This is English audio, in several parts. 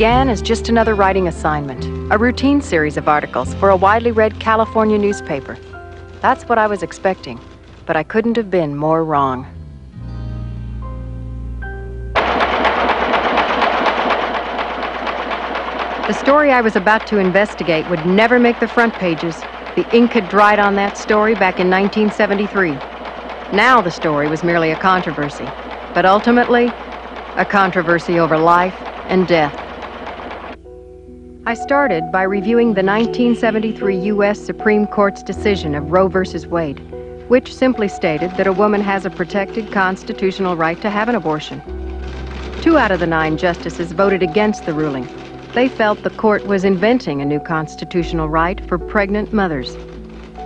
Began as just another writing assignment, a routine series of articles for a widely read California newspaper. That's what I was expecting, but I couldn't have been more wrong. The story I was about to investigate would never make the front pages. The ink had dried on that story back in 1973. Now the story was merely a controversy, but ultimately, a controversy over life and death. I started by reviewing the 1973 U.S. Supreme Court's decision of Roe v. Wade, which simply stated that a woman has a protected constitutional right to have an abortion. Two out of the nine justices voted against the ruling, they felt the court was inventing a new constitutional right for pregnant mothers.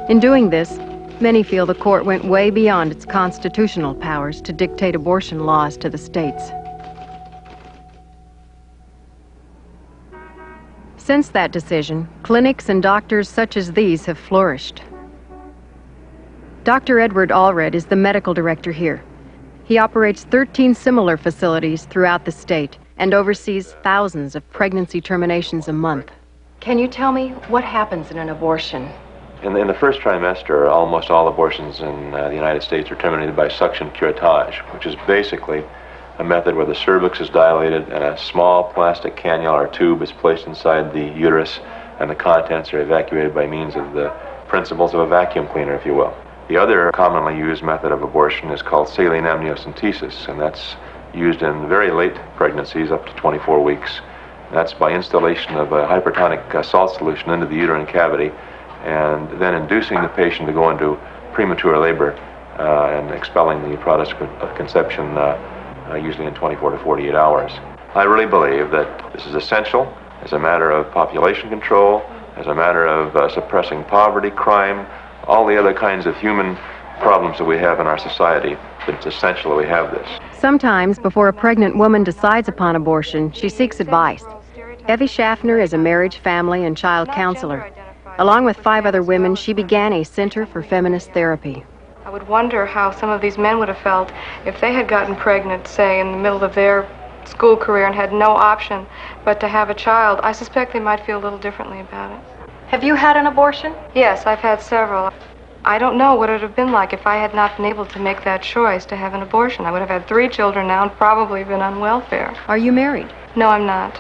In doing this, many feel the court went way beyond its constitutional powers to dictate abortion laws to the states. Since that decision, clinics and doctors such as these have flourished. Dr. Edward Allred is the medical director here. He operates 13 similar facilities throughout the state and oversees thousands of pregnancy terminations a month. Can you tell me what happens in an abortion? In the, in the first trimester, almost all abortions in uh, the United States are terminated by suction curettage, which is basically a method where the cervix is dilated and a small plastic cannula or tube is placed inside the uterus and the contents are evacuated by means of the principles of a vacuum cleaner, if you will. The other commonly used method of abortion is called saline amniocentesis, and that's used in very late pregnancies up to 24 weeks. That's by instillation of a hypertonic uh, salt solution into the uterine cavity and then inducing the patient to go into premature labor uh, and expelling the product of conception uh, uh, usually in 24 to 48 hours. I really believe that this is essential as a matter of population control, as a matter of uh, suppressing poverty, crime, all the other kinds of human problems that we have in our society. It's essential that we have this. Sometimes, before a pregnant woman decides upon abortion, she seeks advice. Evie Schaffner is a marriage, family, and child counselor. Along with five other women, she began a Center for Feminist Therapy. I would wonder how some of these men would have felt if they had gotten pregnant, say, in the middle of their school career and had no option but to have a child. I suspect they might feel a little differently about it. Have you had an abortion? Yes, I've had several. I don't know what it would have been like if I had not been able to make that choice to have an abortion. I would have had three children now and probably been on welfare. Are you married? No, I'm not.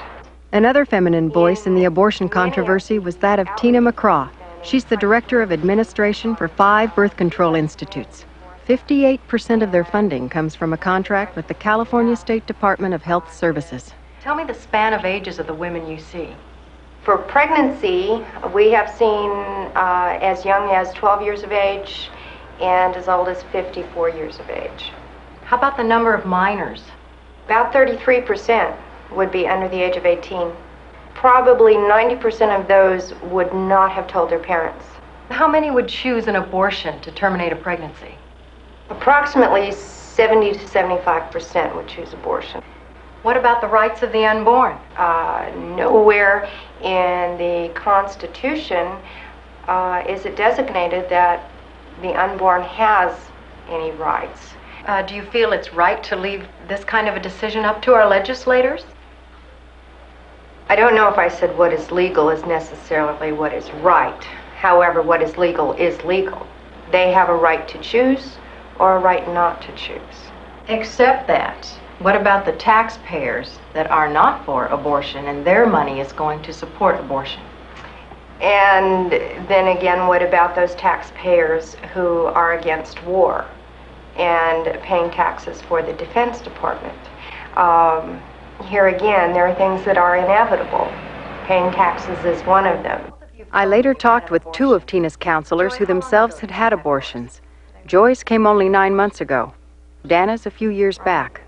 Another feminine voice in the abortion controversy was that of Tina McCraw. She's the director of administration for five birth control institutes. 58% of their funding comes from a contract with the California State Department of Health Services. Tell me the span of ages of the women you see. For pregnancy, we have seen uh, as young as 12 years of age and as old as 54 years of age. How about the number of minors? About 33% would be under the age of 18. Probably 90% of those would not have told their parents. How many would choose an abortion to terminate a pregnancy? Approximately 70 to 75% would choose abortion. What about the rights of the unborn? Uh, nowhere in the Constitution uh, is it designated that the unborn has any rights. Uh, do you feel it's right to leave this kind of a decision up to our legislators? I don't know if I said what is legal is necessarily what is right. However, what is legal is legal. They have a right to choose or a right not to choose. Except that what about the taxpayers that are not for abortion and their money is going to support abortion? And then again, what about those taxpayers who are against war and paying taxes for the Defense Department? Um, here again, there are things that are inevitable. Paying taxes is one of them. I later talked with two of Tina's counselors who themselves had had abortions. Joyce came only nine months ago. Dana's a few years back.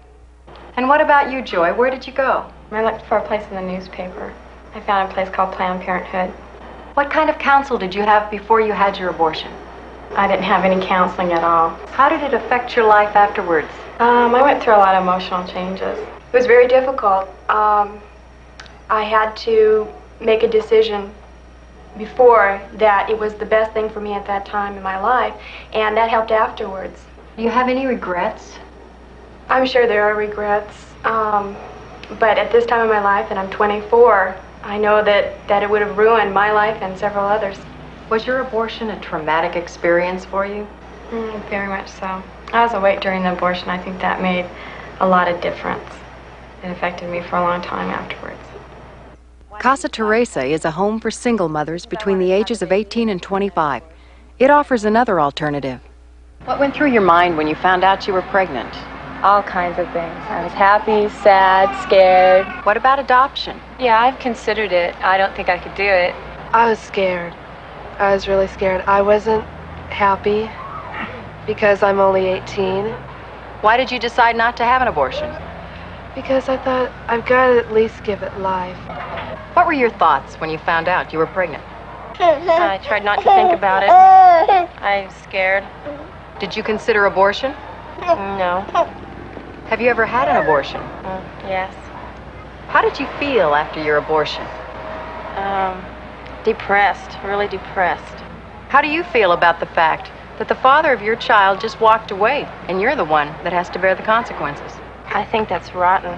And what about you, Joy? Where did you go? I looked for a place in the newspaper. I found a place called Planned Parenthood. What kind of counsel did you have before you had your abortion? I didn't have any counseling at all. How did it affect your life afterwards? Um, I went through a lot of emotional changes. It was very difficult. Um, I had to make a decision before that it was the best thing for me at that time in my life, and that helped afterwards. Do you have any regrets? I'm sure there are regrets. Um, But at this time in my life, and I'm 24, I know that, that it would have ruined my life and several others. Was your abortion a traumatic experience for you? Mm, very much so. I was awake during the abortion. I think that made a lot of difference. It affected me for a long time afterwards. Casa Teresa is a home for single mothers between the ages of 18 and 25. It offers another alternative. What went through your mind when you found out you were pregnant? All kinds of things. I was happy, sad, scared. What about adoption? Yeah, I've considered it. I don't think I could do it. I was scared. I was really scared. I wasn't happy because I'm only 18. Why did you decide not to have an abortion? Because I thought I've got to at least give it life. What were your thoughts when you found out you were pregnant? I tried not to think about it. I was scared. Did you consider abortion? No. Have you ever had an abortion? Mm, yes. How did you feel after your abortion? Um, depressed. Really depressed. How do you feel about the fact that the father of your child just walked away and you're the one that has to bear the consequences? I think that's rotten.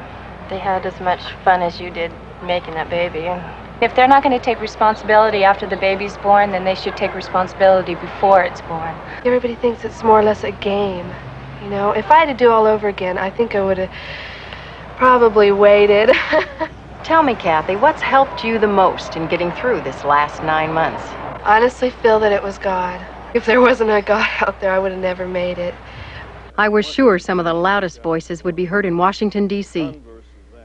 They had as much fun as you did making that baby. And if they're not going to take responsibility after the baby's born, then they should take responsibility before it's born. Everybody thinks it's more or less a game. You know, if I had to do all over again, I think I would have probably waited. Tell me, Kathy, what's helped you the most in getting through this last nine months? Honestly, feel that it was God. If there wasn't a God out there, I would have never made it. I was sure some of the loudest voices would be heard in Washington, D.C.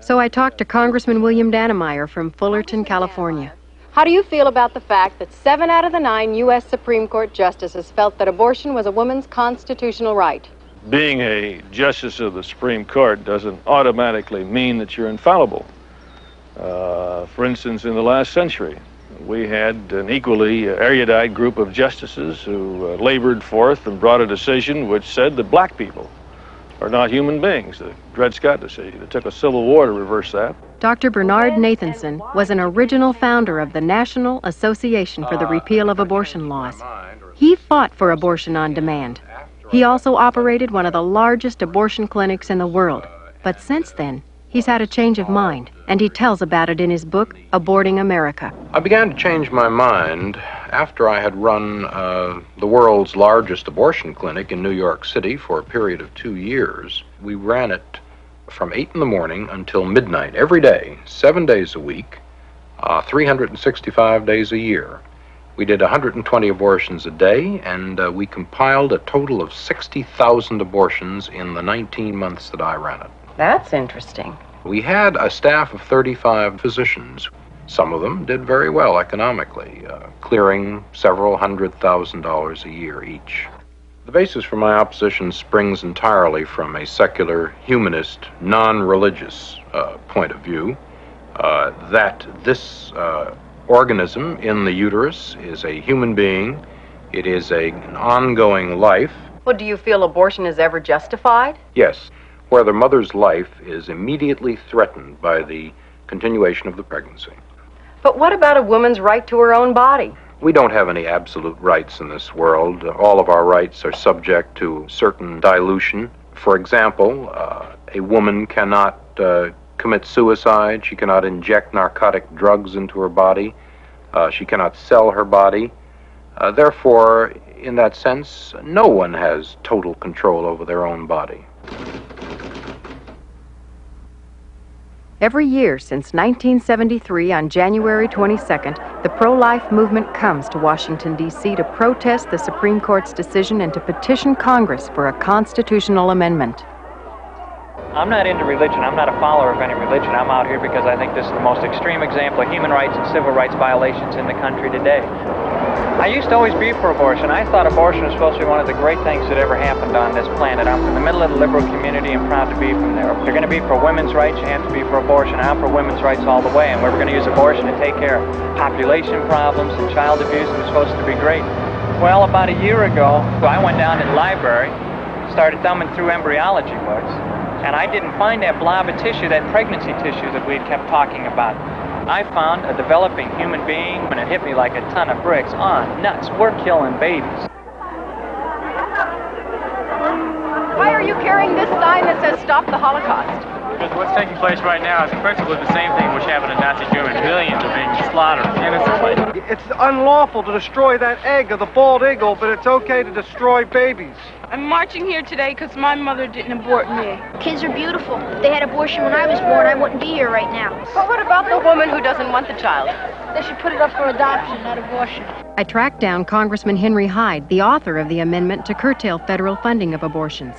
So I talked to Congressman William Dannemeyer from Fullerton, California. How do you feel about the fact that seven out of the nine U.S. Supreme Court justices felt that abortion was a woman's constitutional right? Being a justice of the Supreme Court doesn't automatically mean that you're infallible. Uh, for instance, in the last century, we had an equally uh, erudite group of justices who uh, labored forth and brought a decision which said that black people are not human beings. The Dred Scott decision. It took a civil war to reverse that. Dr. Bernard Nathanson was an original founder of the National Association for the Repeal of Abortion Laws. He fought for abortion on demand. He also operated one of the largest abortion clinics in the world. But since then, he's had a change of mind, and he tells about it in his book, Aborting America. I began to change my mind after I had run uh, the world's largest abortion clinic in New York City for a period of two years. We ran it from 8 in the morning until midnight every day, seven days a week, uh, 365 days a year. We did 120 abortions a day, and uh, we compiled a total of 60,000 abortions in the 19 months that I ran it. That's interesting. We had a staff of 35 physicians. Some of them did very well economically, uh, clearing several hundred thousand dollars a year each. The basis for my opposition springs entirely from a secular, humanist, non religious uh, point of view uh, that this uh, organism in the uterus is a human being, it is a, an ongoing life. Well, do you feel abortion is ever justified? Yes, where the mother's life is immediately threatened by the continuation of the pregnancy. But what about a woman's right to her own body? We don't have any absolute rights in this world. All of our rights are subject to certain dilution. For example, uh, a woman cannot uh, commit suicide, she cannot inject narcotic drugs into her body, uh, she cannot sell her body. Uh, therefore, in that sense, no one has total control over their own body. Every year since 1973, on January 22nd, the pro life movement comes to Washington, D.C. to protest the Supreme Court's decision and to petition Congress for a constitutional amendment. I'm not into religion. I'm not a follower of any religion. I'm out here because I think this is the most extreme example of human rights and civil rights violations in the country today. I used to always be for abortion. I thought abortion was supposed to be one of the great things that ever happened on this planet. I'm from the middle of the liberal community and proud to be from there. If you're going to be for women's rights, you have to be for abortion. I'm for women's rights all the way, and we are going to use abortion to take care of population problems and child abuse. It was supposed to be great. Well, about a year ago, I went down to the library, started thumbing through embryology books, and I didn't find that blob of tissue, that pregnancy tissue that we had kept talking about. I found a developing human being, and it hit me like a ton of bricks. On nuts, we're killing babies. Why are you carrying this sign that says Stop the Holocaust? Because what's taking place right now is practically the same thing which happened in Nazi Germany. Millions are being slaughtered innocently. It's unlawful to destroy that egg of the bald eagle, but it's okay to destroy babies. I'm marching here today because my mother didn't abort me. Kids are beautiful. If they had abortion when I was born, I wouldn't be here right now. But what about the woman who doesn't want the child? They should put it up for adoption, not abortion. I tracked down Congressman Henry Hyde, the author of the amendment to curtail federal funding of abortions.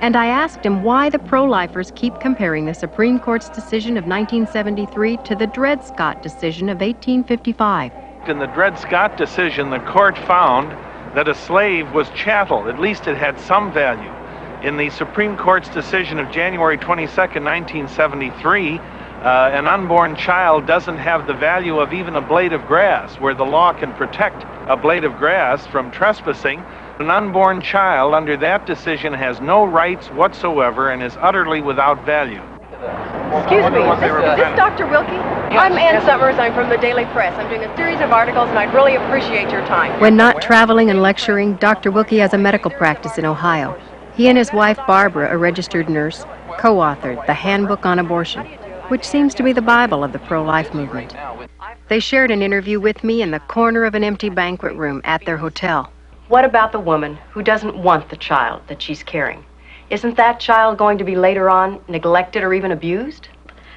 And I asked him why the pro lifers keep comparing the Supreme Court's decision of 1973 to the Dred Scott decision of 1855. In the Dred Scott decision, the court found that a slave was chattel, at least it had some value. In the Supreme Court's decision of January 22, 1973, uh, an unborn child doesn't have the value of even a blade of grass, where the law can protect a blade of grass from trespassing. An unborn child under that decision has no rights whatsoever and is utterly without value. Excuse me, is this, is this Dr. Willke? I'm Ann Summers. I'm from the Daily Press. I'm doing a series of articles, and I'd really appreciate your time. When not traveling and lecturing, Dr. Willke has a medical practice in Ohio. He and his wife, Barbara, a registered nurse, co authored The Handbook on Abortion, which seems to be the Bible of the pro life movement. They shared an interview with me in the corner of an empty banquet room at their hotel. What about the woman who doesn't want the child that she's carrying? Isn't that child going to be later on neglected or even abused?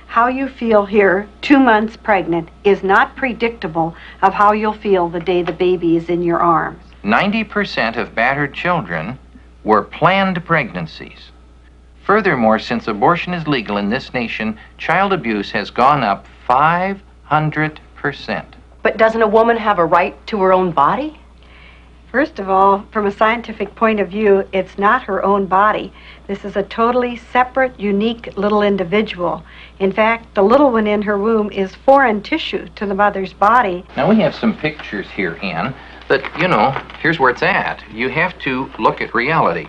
How you feel here, two months pregnant, is not predictable of how you'll feel the day the baby is in your arms. 90% of battered children were planned pregnancies. Furthermore, since abortion is legal in this nation, child abuse has gone up 500%. But doesn't a woman have a right to her own body? First of all, from a scientific point of view, it's not her own body. This is a totally separate, unique little individual. In fact, the little one in her womb is foreign tissue to the mother's body. Now, we have some pictures here, Ann, that, you know, here's where it's at. You have to look at reality.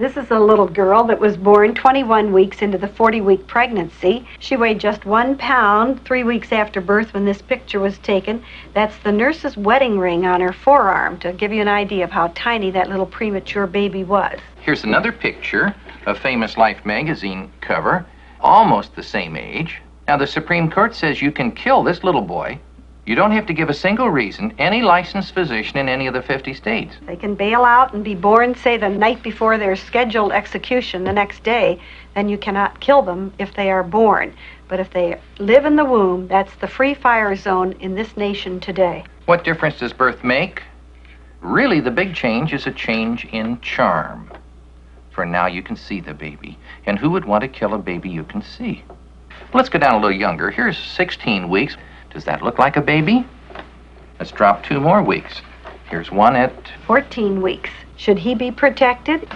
This is a little girl that was born 21 weeks into the 40 week pregnancy. She weighed just one pound three weeks after birth when this picture was taken. That's the nurse's wedding ring on her forearm to give you an idea of how tiny that little premature baby was. Here's another picture, a famous Life magazine cover, almost the same age. Now, the Supreme Court says you can kill this little boy you don't have to give a single reason, any licensed physician in any of the 50 states. They can bail out and be born, say, the night before their scheduled execution the next day, then you cannot kill them if they are born. But if they live in the womb, that's the free fire zone in this nation today. What difference does birth make? Really, the big change is a change in charm. For now, you can see the baby. And who would want to kill a baby you can see? Let's go down a little younger. Here's 16 weeks. Does that look like a baby? Let's drop two more weeks. Here's one at 14 weeks. Should he be protected?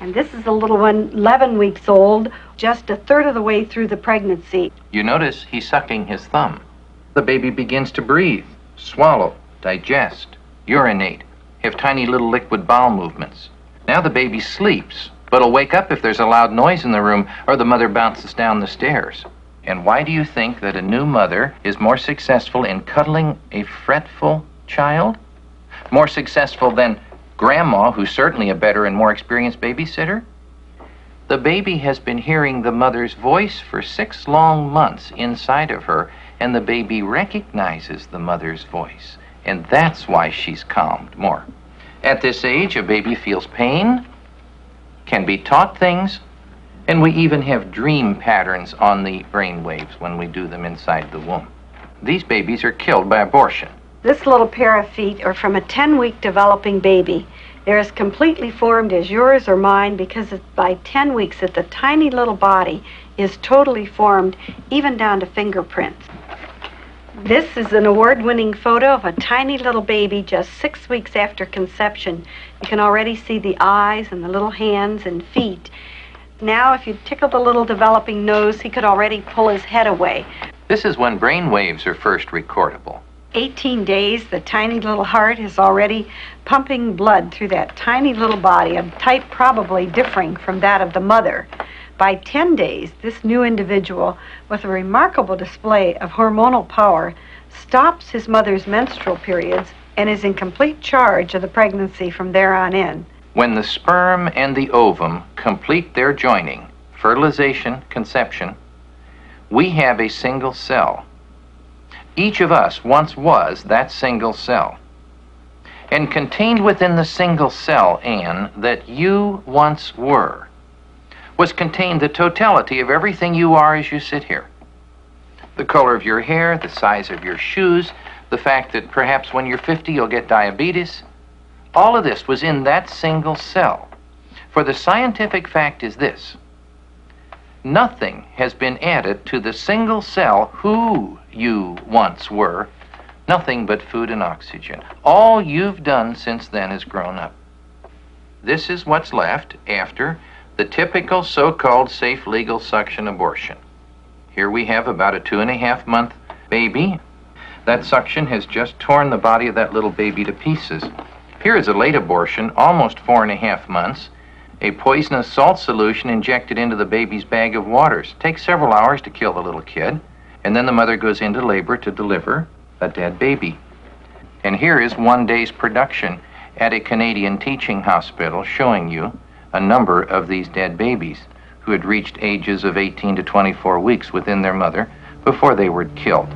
And this is a little one, 11 weeks old, just a third of the way through the pregnancy. You notice he's sucking his thumb. The baby begins to breathe, swallow, digest, urinate, have tiny little liquid bowel movements. Now the baby sleeps, but will wake up if there's a loud noise in the room or the mother bounces down the stairs. And why do you think that a new mother is more successful in cuddling a fretful child? More successful than grandma, who's certainly a better and more experienced babysitter? The baby has been hearing the mother's voice for six long months inside of her, and the baby recognizes the mother's voice. And that's why she's calmed more. At this age, a baby feels pain, can be taught things, and we even have dream patterns on the brain waves when we do them inside the womb. These babies are killed by abortion. This little pair of feet are from a 10 week developing baby. They're as completely formed as yours or mine because by 10 weeks that the tiny little body is totally formed, even down to fingerprints. This is an award winning photo of a tiny little baby just six weeks after conception. You can already see the eyes and the little hands and feet. Now, if you tickle the little developing nose, he could already pull his head away. This is when brain waves are first recordable. 18 days, the tiny little heart is already pumping blood through that tiny little body, a type probably differing from that of the mother. By 10 days, this new individual, with a remarkable display of hormonal power, stops his mother's menstrual periods and is in complete charge of the pregnancy from there on in. When the sperm and the ovum complete their joining, fertilization, conception, we have a single cell. Each of us once was that single cell. And contained within the single cell, Anne, that you once were, was contained the totality of everything you are as you sit here. The color of your hair, the size of your shoes, the fact that perhaps when you're 50 you'll get diabetes. All of this was in that single cell. For the scientific fact is this nothing has been added to the single cell who you once were, nothing but food and oxygen. All you've done since then is grown up. This is what's left after the typical so called safe legal suction abortion. Here we have about a two and a half month baby. That suction has just torn the body of that little baby to pieces. Here is a late abortion, almost four and a half months a poisonous salt solution injected into the baby's bag of waters. Takes several hours to kill the little kid, and then the mother goes into labor to deliver a dead baby. And here is one day's production at a Canadian teaching hospital showing you a number of these dead babies who had reached ages of 18 to 24 weeks within their mother before they were killed.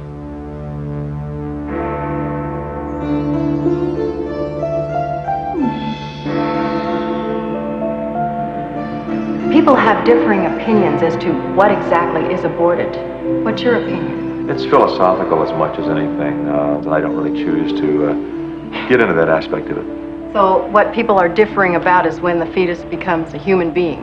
People have differing opinions as to what exactly is aborted. What's your opinion? It's philosophical as much as anything. Uh, I don't really choose to uh, get into that aspect of it. So, what people are differing about is when the fetus becomes a human being.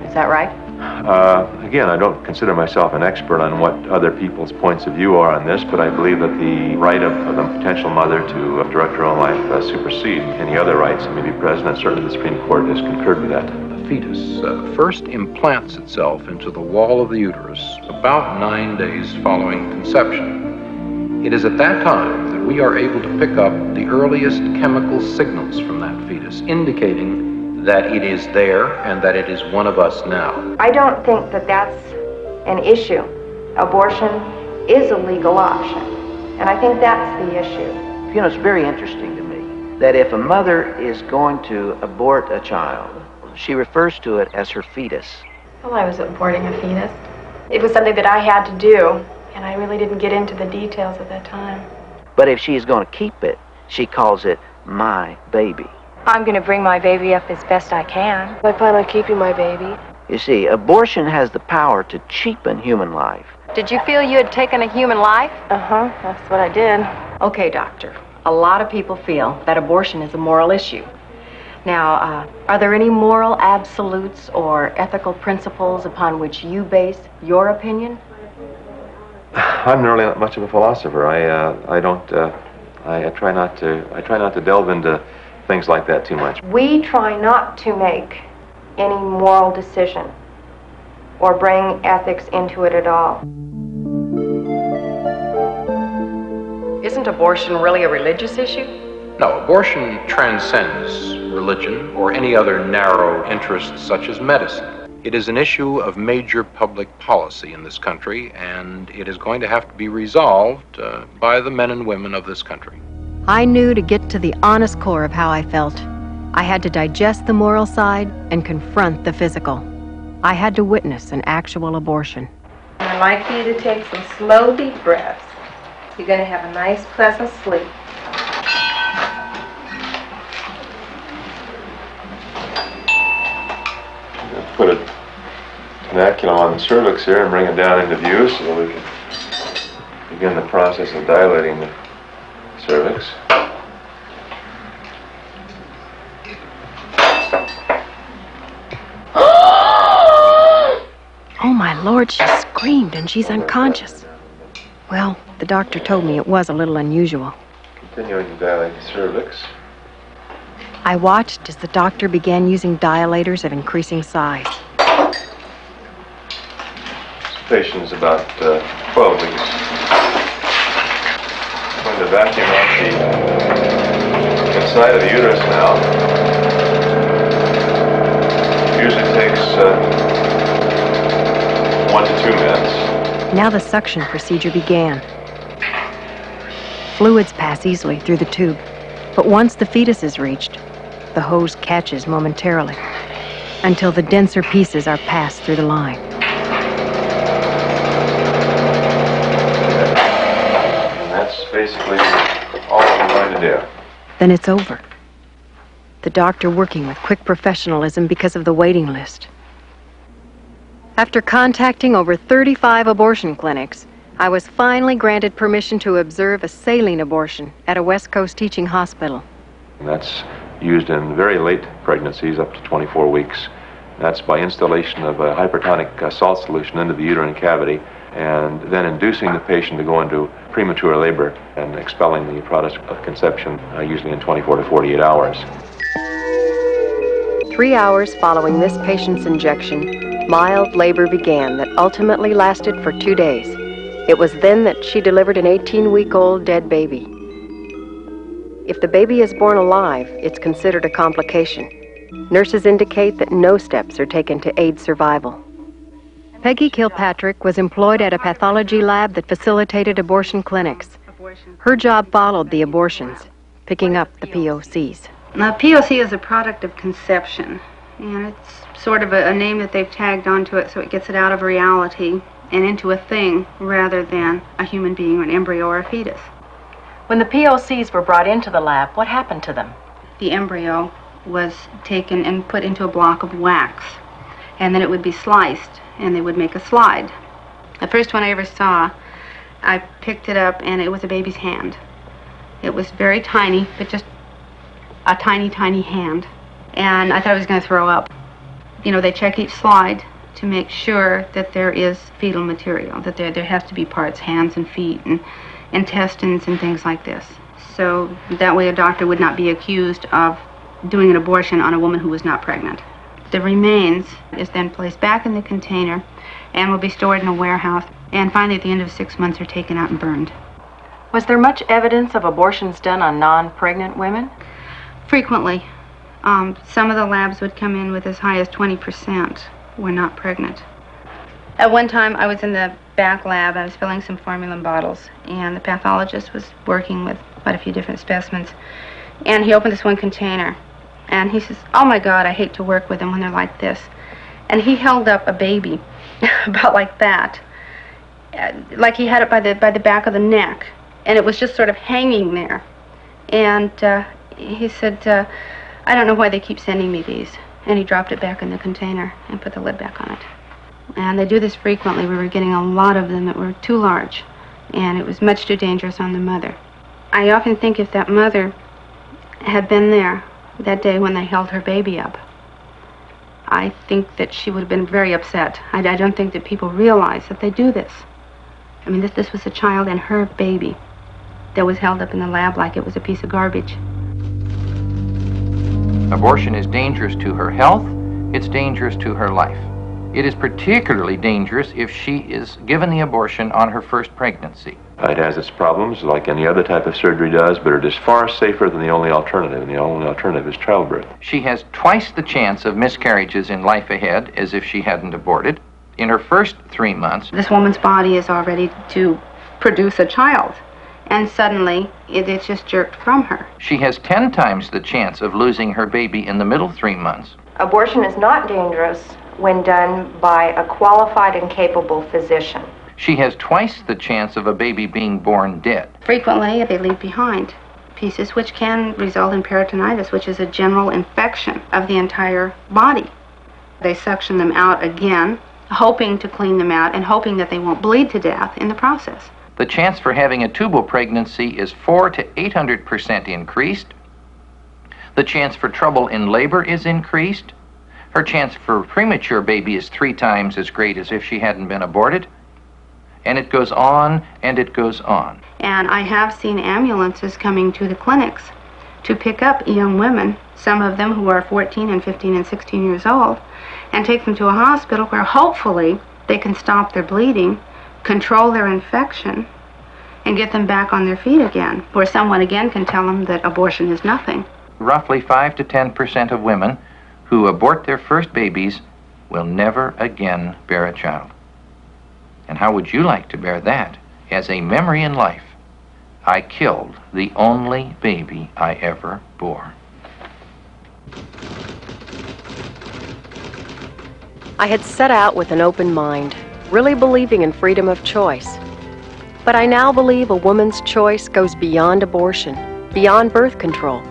Is that right? Uh, again, I don't consider myself an expert on what other people's points of view are on this, but I believe that the right of, of the potential mother to uh, direct her own life uh, supersede any other rights that may be present, and certainly the Supreme Court has concurred with that. The fetus uh, first implants itself into the wall of the uterus about nine days following conception. It is at that time that we are able to pick up the earliest chemical signals from that fetus, indicating that it is there and that it is one of us now. I don't think that that's an issue. Abortion is a legal option, and I think that's the issue. You know, it's very interesting to me that if a mother is going to abort a child, she refers to it as her fetus. Well, I was aborting a fetus. It was something that I had to do, and I really didn't get into the details at that time. But if she is going to keep it, she calls it my baby. I'm going to bring my baby up as best I can. I plan on keeping my baby. You see, abortion has the power to cheapen human life. Did you feel you had taken a human life? Uh huh, that's what I did. Okay, doctor. A lot of people feel that abortion is a moral issue. Now, uh, are there any moral absolutes or ethical principles upon which you base your opinion? I'm really not much of a philosopher. I uh, I don't uh, I, I try not to I try not to delve into things like that too much. We try not to make any moral decision or bring ethics into it at all. Isn't abortion really a religious issue? No, abortion transcends religion or any other narrow interests such as medicine. It is an issue of major public policy in this country, and it is going to have to be resolved uh, by the men and women of this country. I knew to get to the honest core of how I felt, I had to digest the moral side and confront the physical. I had to witness an actual abortion. I'd like you to take some slow, deep breaths. You're going to have a nice, pleasant sleep. Tenaculum on the cervix here and bring it down into view so that we can begin the process of dilating the cervix. Oh, my lord, she screamed and she's unconscious. Well, the doctor told me it was a little unusual. Continuing to dilate the cervix. I watched as the doctor began using dilators of increasing size. Is about uh, 12 weeks. Vacuum out the inside of the uterus now. Usually takes uh, one to two minutes. Now the suction procedure began. Fluids pass easily through the tube, but once the fetus is reached, the hose catches momentarily. until the denser pieces are passed through the line. Basically all I'm going to do. Then it's over. The doctor working with quick professionalism because of the waiting list. After contacting over 35 abortion clinics, I was finally granted permission to observe a saline abortion at a West Coast teaching hospital. And that's used in very late pregnancies, up to 24 weeks. That's by instillation of a hypertonic uh, salt solution into the uterine cavity and then inducing the patient to go into premature labor and expelling the product of conception, uh, usually in 24 to 48 hours. Three hours following this patient's injection, mild labor began that ultimately lasted for two days. It was then that she delivered an 18 week old dead baby. If the baby is born alive, it's considered a complication. Nurses indicate that no steps are taken to aid survival. Peggy Kilpatrick was employed at a pathology lab that facilitated abortion clinics. Her job followed the abortions, picking up the POCs. Now, POC is a product of conception, and it's sort of a, a name that they've tagged onto it so it gets it out of reality and into a thing rather than a human being or an embryo or a fetus. When the POCs were brought into the lab, what happened to them? The embryo was taken and put into a block of wax, and then it would be sliced, and they would make a slide. The first one I ever saw, I picked it up, and it was a baby's hand. It was very tiny, but just a tiny, tiny hand. And I thought I was going to throw up. You know, they check each slide to make sure that there is fetal material, that there, there has to be parts, hands and feet and intestines and things like this. So that way a doctor would not be accused of doing an abortion on a woman who was not pregnant. The remains is then placed back in the container and will be stored in a warehouse and finally at the end of six months are taken out and burned. Was there much evidence of abortions done on non-pregnant women? Frequently. Um, some of the labs would come in with as high as 20% were not pregnant. At one time, I was in the back lab. I was filling some formalin bottles, and the pathologist was working with quite a few different specimens. And he opened this one container, and he says, "Oh my God, I hate to work with them when they're like this." And he held up a baby, about like that, uh, like he had it by the by the back of the neck, and it was just sort of hanging there. And uh, he said, uh, "I don't know why they keep sending me these." And he dropped it back in the container and put the lid back on it. And they do this frequently. We were getting a lot of them that were too large, and it was much too dangerous on the mother. I often think if that mother had been there that day when they held her baby up, I think that she would have been very upset. I, I don't think that people realize that they do this. I mean, this, this was a child and her baby that was held up in the lab like it was a piece of garbage. Abortion is dangerous to her health, it's dangerous to her life. It is particularly dangerous if she is given the abortion on her first pregnancy. It has its problems, like any other type of surgery does, but it is far safer than the only alternative, and the only alternative is childbirth. She has twice the chance of miscarriages in life ahead as if she hadn't aborted. In her first three months, This woman's body is all ready to produce a child, and suddenly it, it's just jerked from her. she has 10 times the chance of losing her baby in the middle three months. Abortion is not dangerous when done by a qualified and capable physician. She has twice the chance of a baby being born dead. Frequently, they leave behind pieces which can result in peritonitis, which is a general infection of the entire body. They suction them out again, hoping to clean them out and hoping that they won't bleed to death in the process. The chance for having a tubal pregnancy is 4 to 800% increased. The chance for trouble in labor is increased. Her chance for a premature baby is three times as great as if she hadn't been aborted. And it goes on and it goes on. And I have seen ambulances coming to the clinics to pick up young women, some of them who are 14 and 15 and 16 years old, and take them to a hospital where hopefully they can stop their bleeding, control their infection, and get them back on their feet again, where someone again can tell them that abortion is nothing. Roughly 5 to 10% of women who abort their first babies will never again bear a child. And how would you like to bear that as a memory in life? I killed the only baby I ever bore. I had set out with an open mind, really believing in freedom of choice. But I now believe a woman's choice goes beyond abortion, beyond birth control.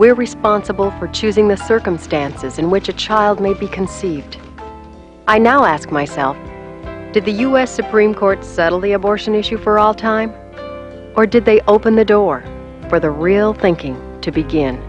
We're responsible for choosing the circumstances in which a child may be conceived. I now ask myself, did the U.S. Supreme Court settle the abortion issue for all time? Or did they open the door for the real thinking to begin?